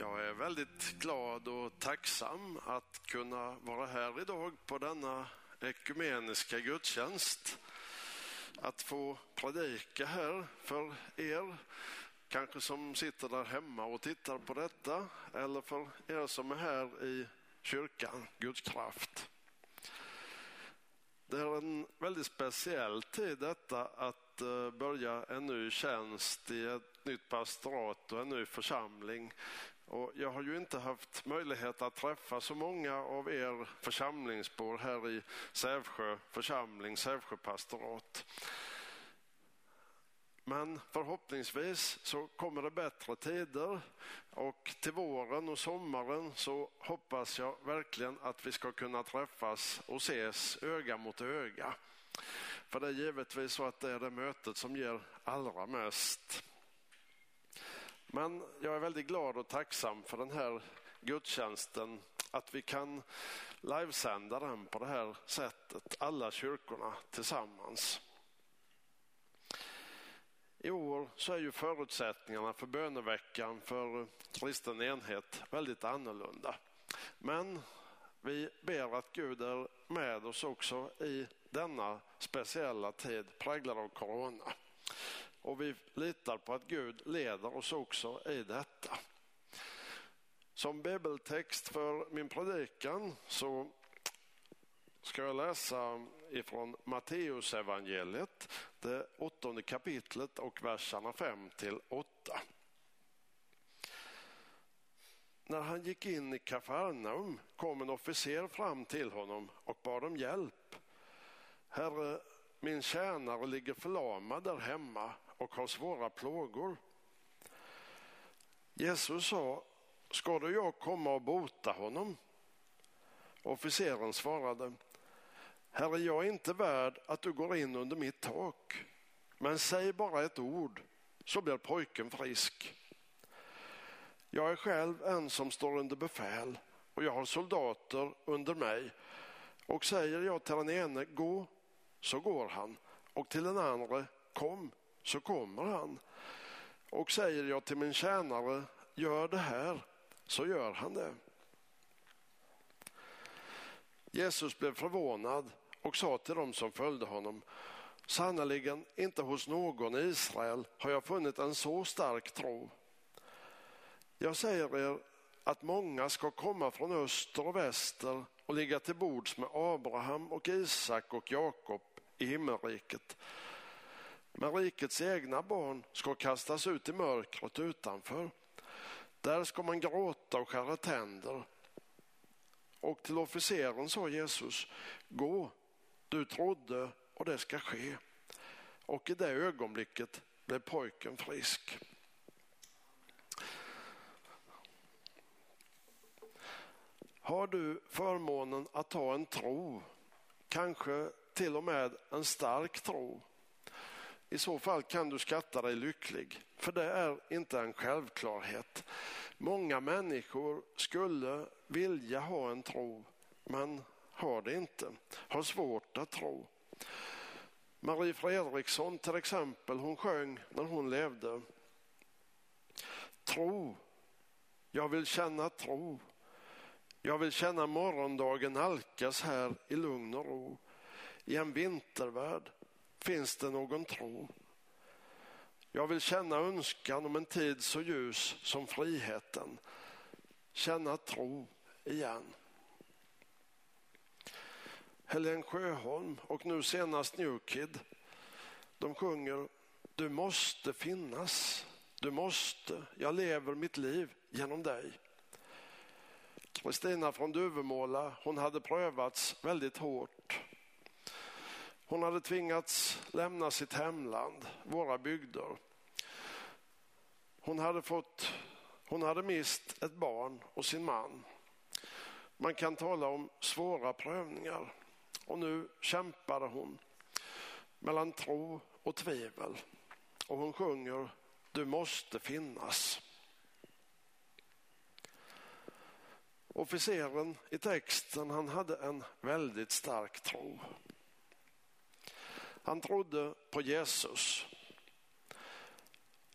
Jag är väldigt glad och tacksam att kunna vara här idag på denna ekumeniska gudstjänst. Att få predika här för er, kanske som sitter där hemma och tittar på detta, eller för er som är här i kyrkan, Guds kraft. Det är en väldigt speciell tid detta att eh, börja en ny tjänst i ett nytt pastorat och en ny församling och jag har ju inte haft möjlighet att träffa så många av er församlingsbor här i Sävsjö församling, Sävsjö pastorat. Men förhoppningsvis så kommer det bättre tider och till våren och sommaren så hoppas jag verkligen att vi ska kunna träffas och ses öga mot öga. För det är givetvis så att det är det mötet som ger allra mest. Men jag är väldigt glad och tacksam för den här gudstjänsten, att vi kan livesända den på det här sättet, alla kyrkorna tillsammans. I år så är ju förutsättningarna för böneveckan för kristen enhet väldigt annorlunda. Men vi ber att Gud är med oss också i denna speciella tid präglad av corona. Och vi litar på att Gud leder oss också i detta. Som bibeltext för min predikan så ska jag läsa ifrån Matteus evangeliet, det åttonde kapitlet och verserna 5 till 8. När han gick in i Kafarnaum kom en officer fram till honom och bad om hjälp. Herre, min tjänare ligger förlamad där hemma och har svåra plågor. Jesus sa, ska då jag komma och bota honom? Officeren svarade, Herre, jag är inte värd att du går in under mitt tak, men säg bara ett ord så blir pojken frisk. Jag är själv en som står under befäl och jag har soldater under mig och säger jag till den ene gå så går han och till den andra kom så kommer han. Och säger jag till min tjänare, gör det här, så gör han det. Jesus blev förvånad och sa till dem som följde honom, sannerligen inte hos någon i Israel har jag funnit en så stark tro. Jag säger er att många ska komma från öster och väster och ligga till bords med Abraham och Isak och Jakob i himmelriket. Men rikets egna barn ska kastas ut i mörkret utanför. Där ska man gråta och skära tänder. Och till officeren sa Jesus, gå, du trodde och det ska ske. Och i det ögonblicket blev pojken frisk. Har du förmånen att ha en tro, kanske till och med en stark tro, i så fall kan du skatta dig lycklig, för det är inte en självklarhet. Många människor skulle vilja ha en tro, men har det inte, har svårt att tro. Marie Fredriksson till exempel, hon sjöng när hon levde. Tro, jag vill känna tro. Jag vill känna morgondagen alkas här i lugn och ro. I en vintervärld finns det någon tro. Jag vill känna önskan om en tid så ljus som friheten. Känna tro igen. Helen Sjöholm och nu senast Newkid. De sjunger Du måste finnas. Du måste. Jag lever mitt liv genom dig. Kristina från Duvemåla, hon hade prövats väldigt hårt. Hon hade tvingats lämna sitt hemland, våra bygder. Hon hade, fått, hon hade mist ett barn och sin man. Man kan tala om svåra prövningar och nu kämpade hon mellan tro och tvivel. Och hon sjunger Du måste finnas. Officeren i texten han hade en väldigt stark tro. Han trodde på Jesus.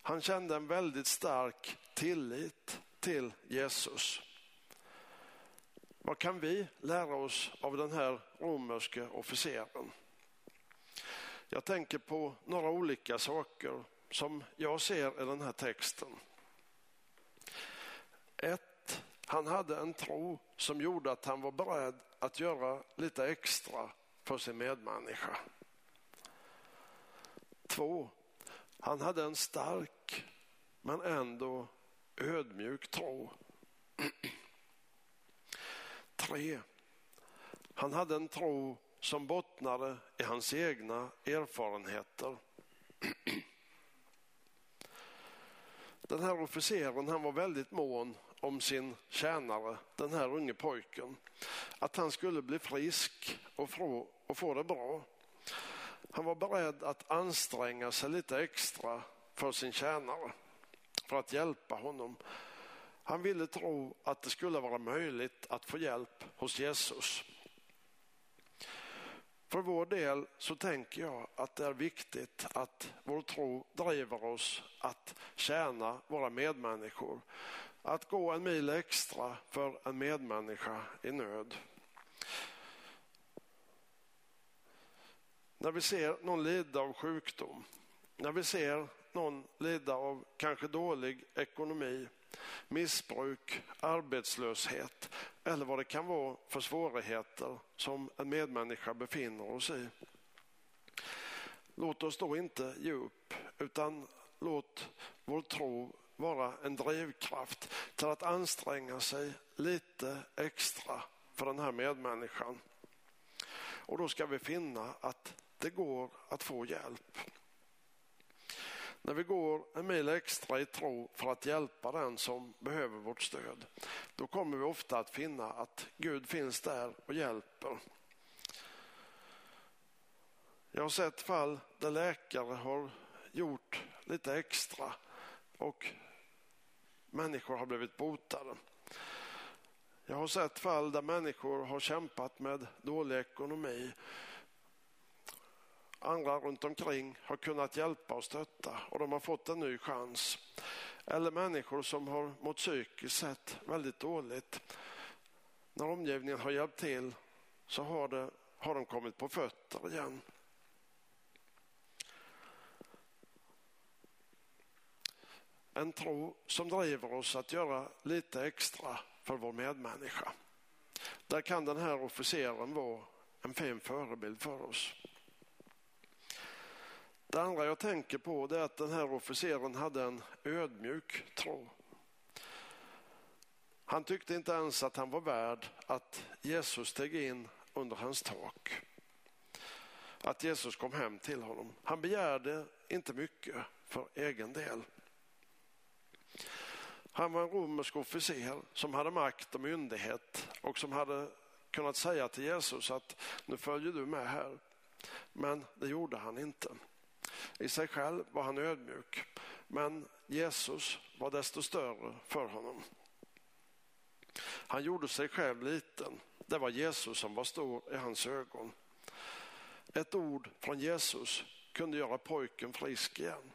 Han kände en väldigt stark tillit till Jesus. Vad kan vi lära oss av den här romerske officeren? Jag tänker på några olika saker som jag ser i den här texten. Ett, han hade en tro som gjorde att han var beredd att göra lite extra för sin medmänniska. Två, han hade en stark men ändå ödmjuk tro. Tre, han hade en tro som bottnade i hans egna erfarenheter. Den här officeren han var väldigt mån om sin tjänare, den här unge pojken. Att han skulle bli frisk och få, och få det bra. Han var beredd att anstränga sig lite extra för sin tjänare, för att hjälpa honom. Han ville tro att det skulle vara möjligt att få hjälp hos Jesus. För vår del så tänker jag att det är viktigt att vår tro driver oss att tjäna våra medmänniskor. Att gå en mil extra för en medmänniska i nöd. När vi ser någon lida av sjukdom, när vi ser någon lida av kanske dålig ekonomi, missbruk, arbetslöshet eller vad det kan vara för svårigheter som en medmänniska befinner oss i. Låt oss då inte ge upp utan låt vår tro vara en drivkraft till att anstränga sig lite extra för den här medmänniskan. Och då ska vi finna att det går att få hjälp. När vi går en mil extra i tro för att hjälpa den som behöver vårt stöd, då kommer vi ofta att finna att Gud finns där och hjälper. Jag har sett fall där läkare har gjort lite extra och människor har blivit botade. Jag har sett fall där människor har kämpat med dålig ekonomi andra runt omkring har kunnat hjälpa och stötta och de har fått en ny chans. Eller människor som har mått psykiskt sett väldigt dåligt. När omgivningen har hjälpt till så har, det, har de kommit på fötter igen. En tro som driver oss att göra lite extra för vår medmänniska. Där kan den här officeren vara en fin förebild för oss. Det andra jag tänker på är att den här officeren hade en ödmjuk tro. Han tyckte inte ens att han var värd att Jesus steg in under hans tak. Att Jesus kom hem till honom. Han begärde inte mycket för egen del. Han var en romersk officer som hade makt och myndighet och som hade kunnat säga till Jesus att nu följer du med här. Men det gjorde han inte. I sig själv var han ödmjuk, men Jesus var desto större för honom. Han gjorde sig själv liten. Det var Jesus som var stor i hans ögon. Ett ord från Jesus kunde göra pojken frisk igen.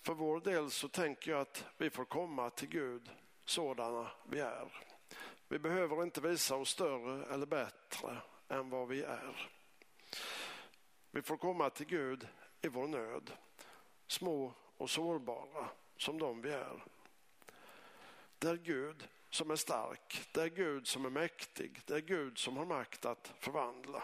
För vår del så tänker jag att vi får komma till Gud sådana vi är. Vi behöver inte visa oss större eller bättre än vad vi är. Vi får komma till Gud i vår nöd, små och sårbara som de vi är. Det är Gud som är stark, det är Gud som är mäktig, det är Gud som har makt att förvandla.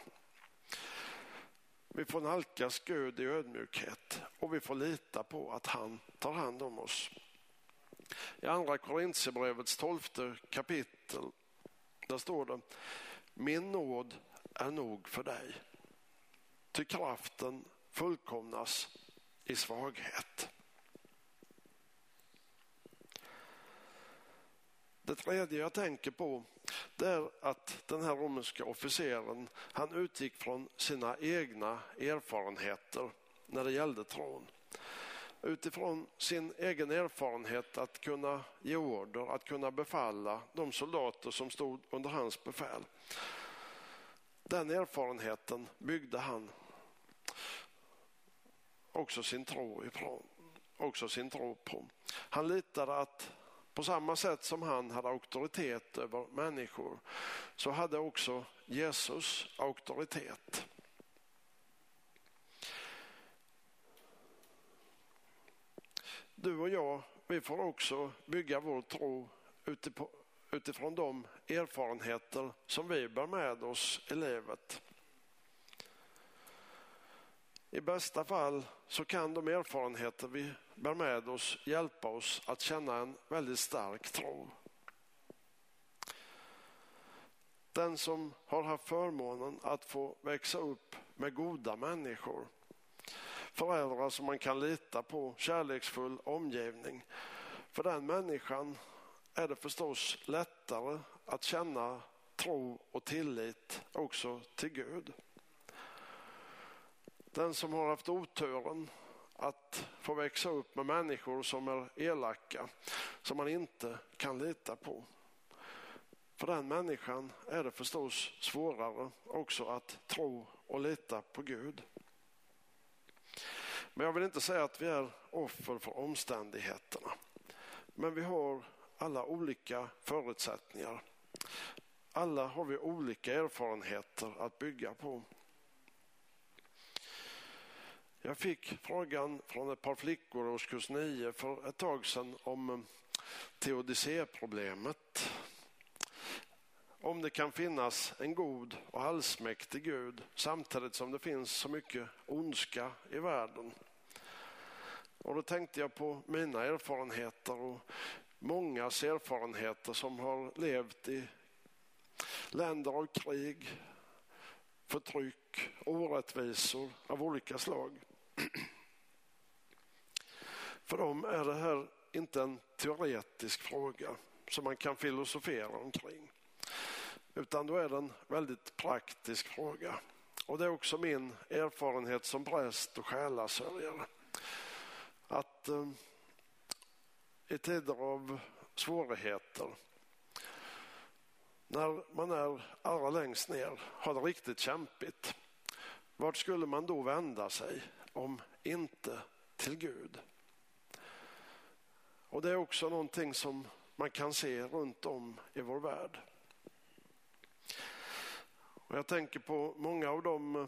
Vi får nalkas Gud i ödmjukhet och vi får lita på att han tar hand om oss. I andra Korintierbrevets tolfte kapitel där står det Min nåd är nog för dig Ty kraften fullkomnas i svaghet. Det tredje jag tänker på det är att den här romerska officeren han utgick från sina egna erfarenheter när det gällde tron. Utifrån sin egen erfarenhet att kunna ge order, att kunna befalla de soldater som stod under hans befäl. Den erfarenheten byggde han också sin tro ifrån. också sin tro på. Han litade att på samma sätt som han hade auktoritet över människor så hade också Jesus auktoritet. Du och jag, vi får också bygga vår tro utifrån de erfarenheter som vi bär med oss i livet. I bästa fall så kan de erfarenheter vi bär med oss hjälpa oss att känna en väldigt stark tro. Den som har haft förmånen att få växa upp med goda människor, föräldrar som man kan lita på, kärleksfull omgivning. För den människan är det förstås lättare att känna tro och tillit också till Gud. Den som har haft oturen att få växa upp med människor som är elaka, som man inte kan lita på. För den människan är det förstås svårare också att tro och lita på Gud. Men jag vill inte säga att vi är offer för omständigheterna. Men vi har alla olika förutsättningar. Alla har vi olika erfarenheter att bygga på. Jag fick frågan från ett par flickor i årskurs 9 för ett tag sedan om eh, teodicéproblemet. Om det kan finnas en god och allsmäktig Gud samtidigt som det finns så mycket ondska i världen. Och då tänkte jag på mina erfarenheter och mångas erfarenheter som har levt i länder av krig, förtryck, orättvisor av olika slag. För dem är det här inte en teoretisk fråga som man kan filosofera omkring. Utan då är det en väldigt praktisk fråga. Och det är också min erfarenhet som präst och själasörjare. Att eh, i tider av svårigheter, när man är allra längst ner, har det riktigt kämpigt. Vart skulle man då vända sig? Om inte till Gud. Och det är också någonting som man kan se runt om i vår värld. Och jag tänker på många av de eh,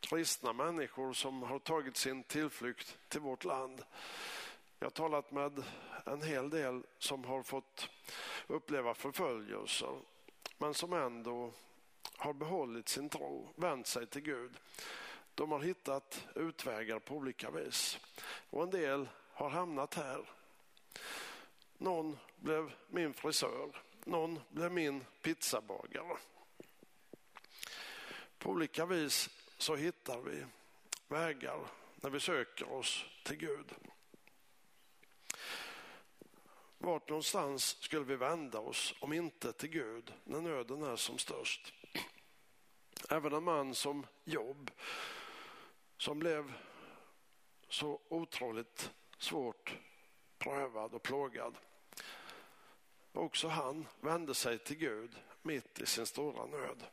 kristna människor som har tagit sin tillflykt till vårt land. Jag har talat med en hel del som har fått uppleva förföljelser men som ändå har behållit sin tro, vänt sig till Gud. De har hittat utvägar på olika vis. Och en del har hamnat här. Någon blev min frisör. Någon blev min pizzabagare. På olika vis så hittar vi vägar när vi söker oss till Gud. Vart någonstans skulle vi vända oss om inte till Gud när nöden är som störst? Även en man som Jobb som blev så otroligt svårt prövad och plågad. Också han vände sig till Gud mitt i sin stora nöd.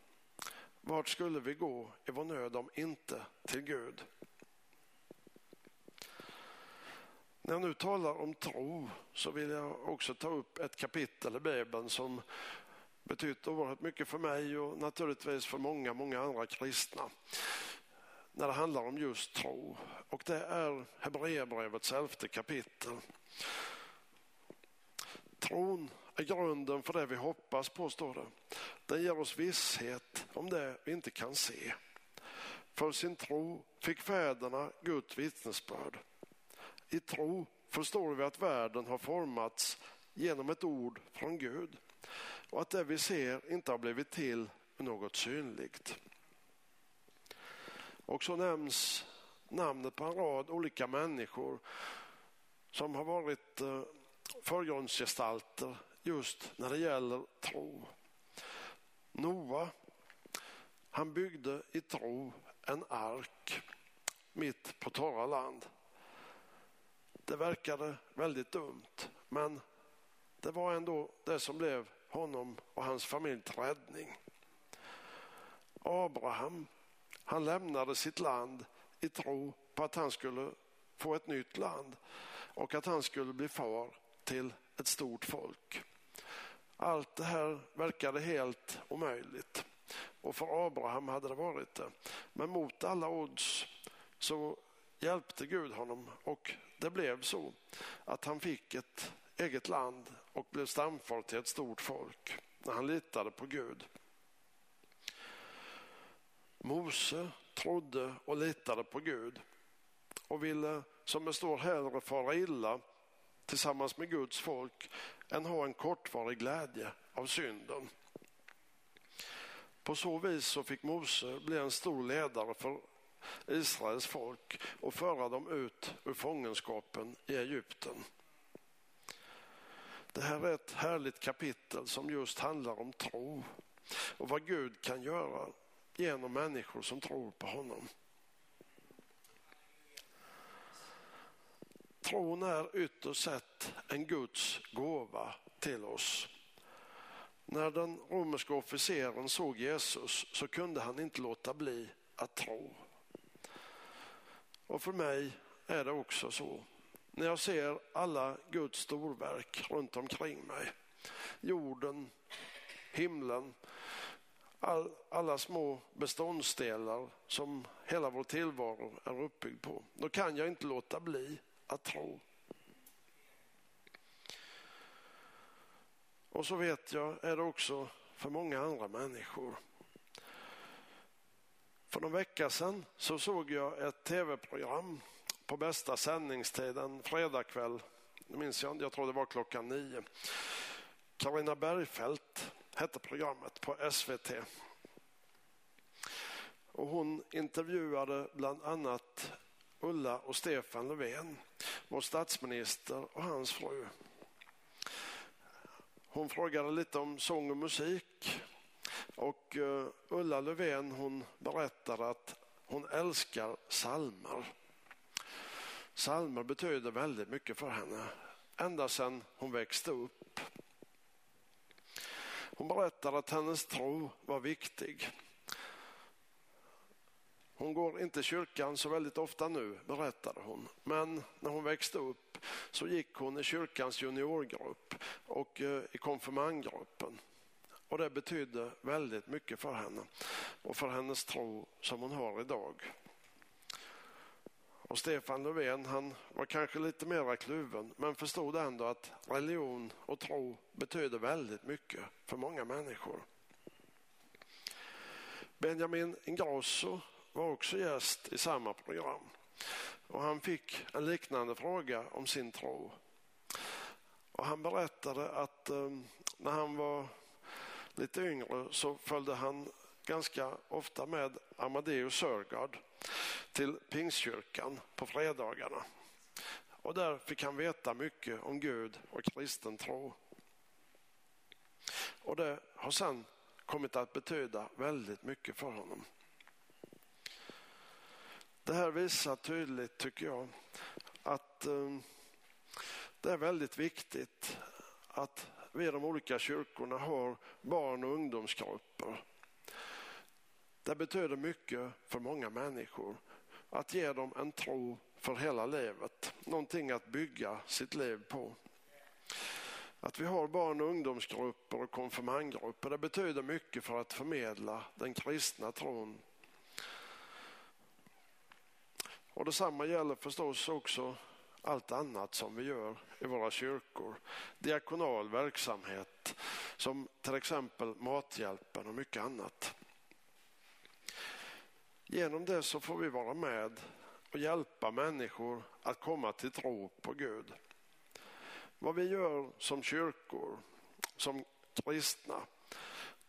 Vart skulle vi gå i vår nöd om inte till Gud? När jag nu talar om tro så vill jag också ta upp ett kapitel i Bibeln som betytt oerhört mycket för mig och naturligtvis för många, många andra kristna när det handlar om just tro. Och det är Hebreerbrevets elfte kapitel. Tron är grunden för det vi hoppas på, står det. Den ger oss visshet om det vi inte kan se. För sin tro fick fäderna Guds vittnesbörd. I tro förstår vi att världen har formats genom ett ord från Gud och att det vi ser inte har blivit till något synligt. Och så nämns namnet på en rad olika människor som har varit eh, förgrundsgestalter just när det gäller tro. Noa, han byggde i tro en ark mitt på torra land. Det verkade väldigt dumt, men det var ändå det som blev honom och hans familjs räddning. Abraham, han lämnade sitt land i tro på att han skulle få ett nytt land och att han skulle bli far till ett stort folk. Allt det här verkade helt omöjligt och för Abraham hade det varit det. Men mot alla odds så hjälpte Gud honom och det blev så att han fick ett eget land och blev stamfar till ett stort folk när han litade på Gud. Mose trodde och litade på Gud och ville, som det står, hellre fara illa tillsammans med Guds folk än ha en kortvarig glädje av synden. På så vis så fick Mose bli en stor ledare för Israels folk och föra dem ut ur fångenskapen i Egypten. Det här är ett härligt kapitel som just handlar om tro och vad Gud kan göra genom människor som tror på honom. Tron är ytterst sett en Guds gåva till oss. När den romerska officeren såg Jesus så kunde han inte låta bli att tro. Och för mig är det också så. När jag ser alla Guds storverk runt omkring mig, jorden, himlen, all, alla små beståndsdelar som hela vår tillvaro är uppbyggd på, då kan jag inte låta bli att tro. Och så vet jag är det också för många andra människor. För någon vecka sedan så såg jag ett tv-program på bästa sändningstid en fredagkväll. Minns jag jag tror det var klockan nio. Karina Bergfeldt hette programmet på SVT. Och hon intervjuade bland annat Ulla och Stefan Löfven, vår statsminister och hans fru. Hon frågade lite om sång och musik och eh, Ulla Löfven hon berättade att hon älskar salmer. Salmer betyder väldigt mycket för henne, ända sedan hon växte upp. Hon berättade att hennes tro var viktig. Hon går inte i kyrkan så väldigt ofta nu, berättade hon. Men när hon växte upp så gick hon i kyrkans juniorgrupp och eh, i konfirmandgruppen. Och det betydde väldigt mycket för henne och för hennes tro som hon har idag. Och Stefan Löfven han var kanske lite mera kluven men förstod ändå att religion och tro betyder väldigt mycket för många människor. Benjamin Ingrosso var också gäst i samma program och han fick en liknande fråga om sin tro. Och han berättade att eh, när han var lite yngre så följde han ganska ofta med Amadeus Sörgard till Pingstkyrkan på fredagarna. Och där fick han veta mycket om Gud och kristen tro. Och det har sedan kommit att betyda väldigt mycket för honom. Det här visar tydligt, tycker jag, att eh, det är väldigt viktigt att vi i de olika kyrkorna har barn och ungdomsgrupper. Det betyder mycket för många människor att ge dem en tro för hela livet, någonting att bygga sitt liv på. Att vi har barn och ungdomsgrupper och konfirmandgrupper, det betyder mycket för att förmedla den kristna tron. Och detsamma gäller förstås också allt annat som vi gör i våra kyrkor. Diakonal verksamhet som till exempel Mathjälpen och mycket annat. Genom det så får vi vara med och hjälpa människor att komma till tro på Gud. Vad vi gör som kyrkor, som kristna,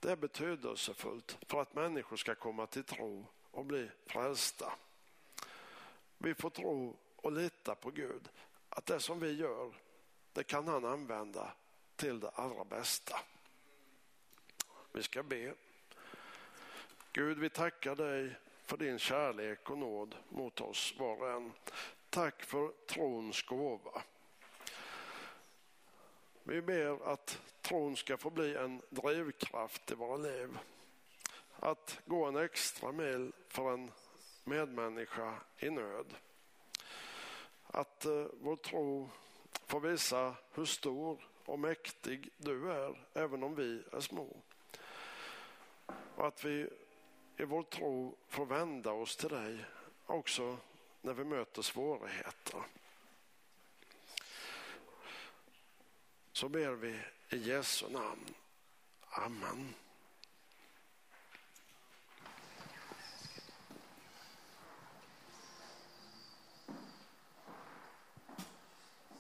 det är betydelsefullt för att människor ska komma till tro och bli frälsta. Vi får tro och lita på Gud, att det som vi gör, det kan han använda till det allra bästa. Vi ska be. Gud, vi tackar dig för din kärlek och nåd mot oss var och en. Tack för trons gåva. Vi ber att tron ska få bli en drivkraft i våra liv. Att gå en extra mil för en medmänniska i nöd. Att eh, vår tro får visa hur stor och mäktig du är, även om vi är små. Och att vi i vår tro får vända oss till dig också när vi möter svårigheter. Så ber vi i Jesu namn. Amen.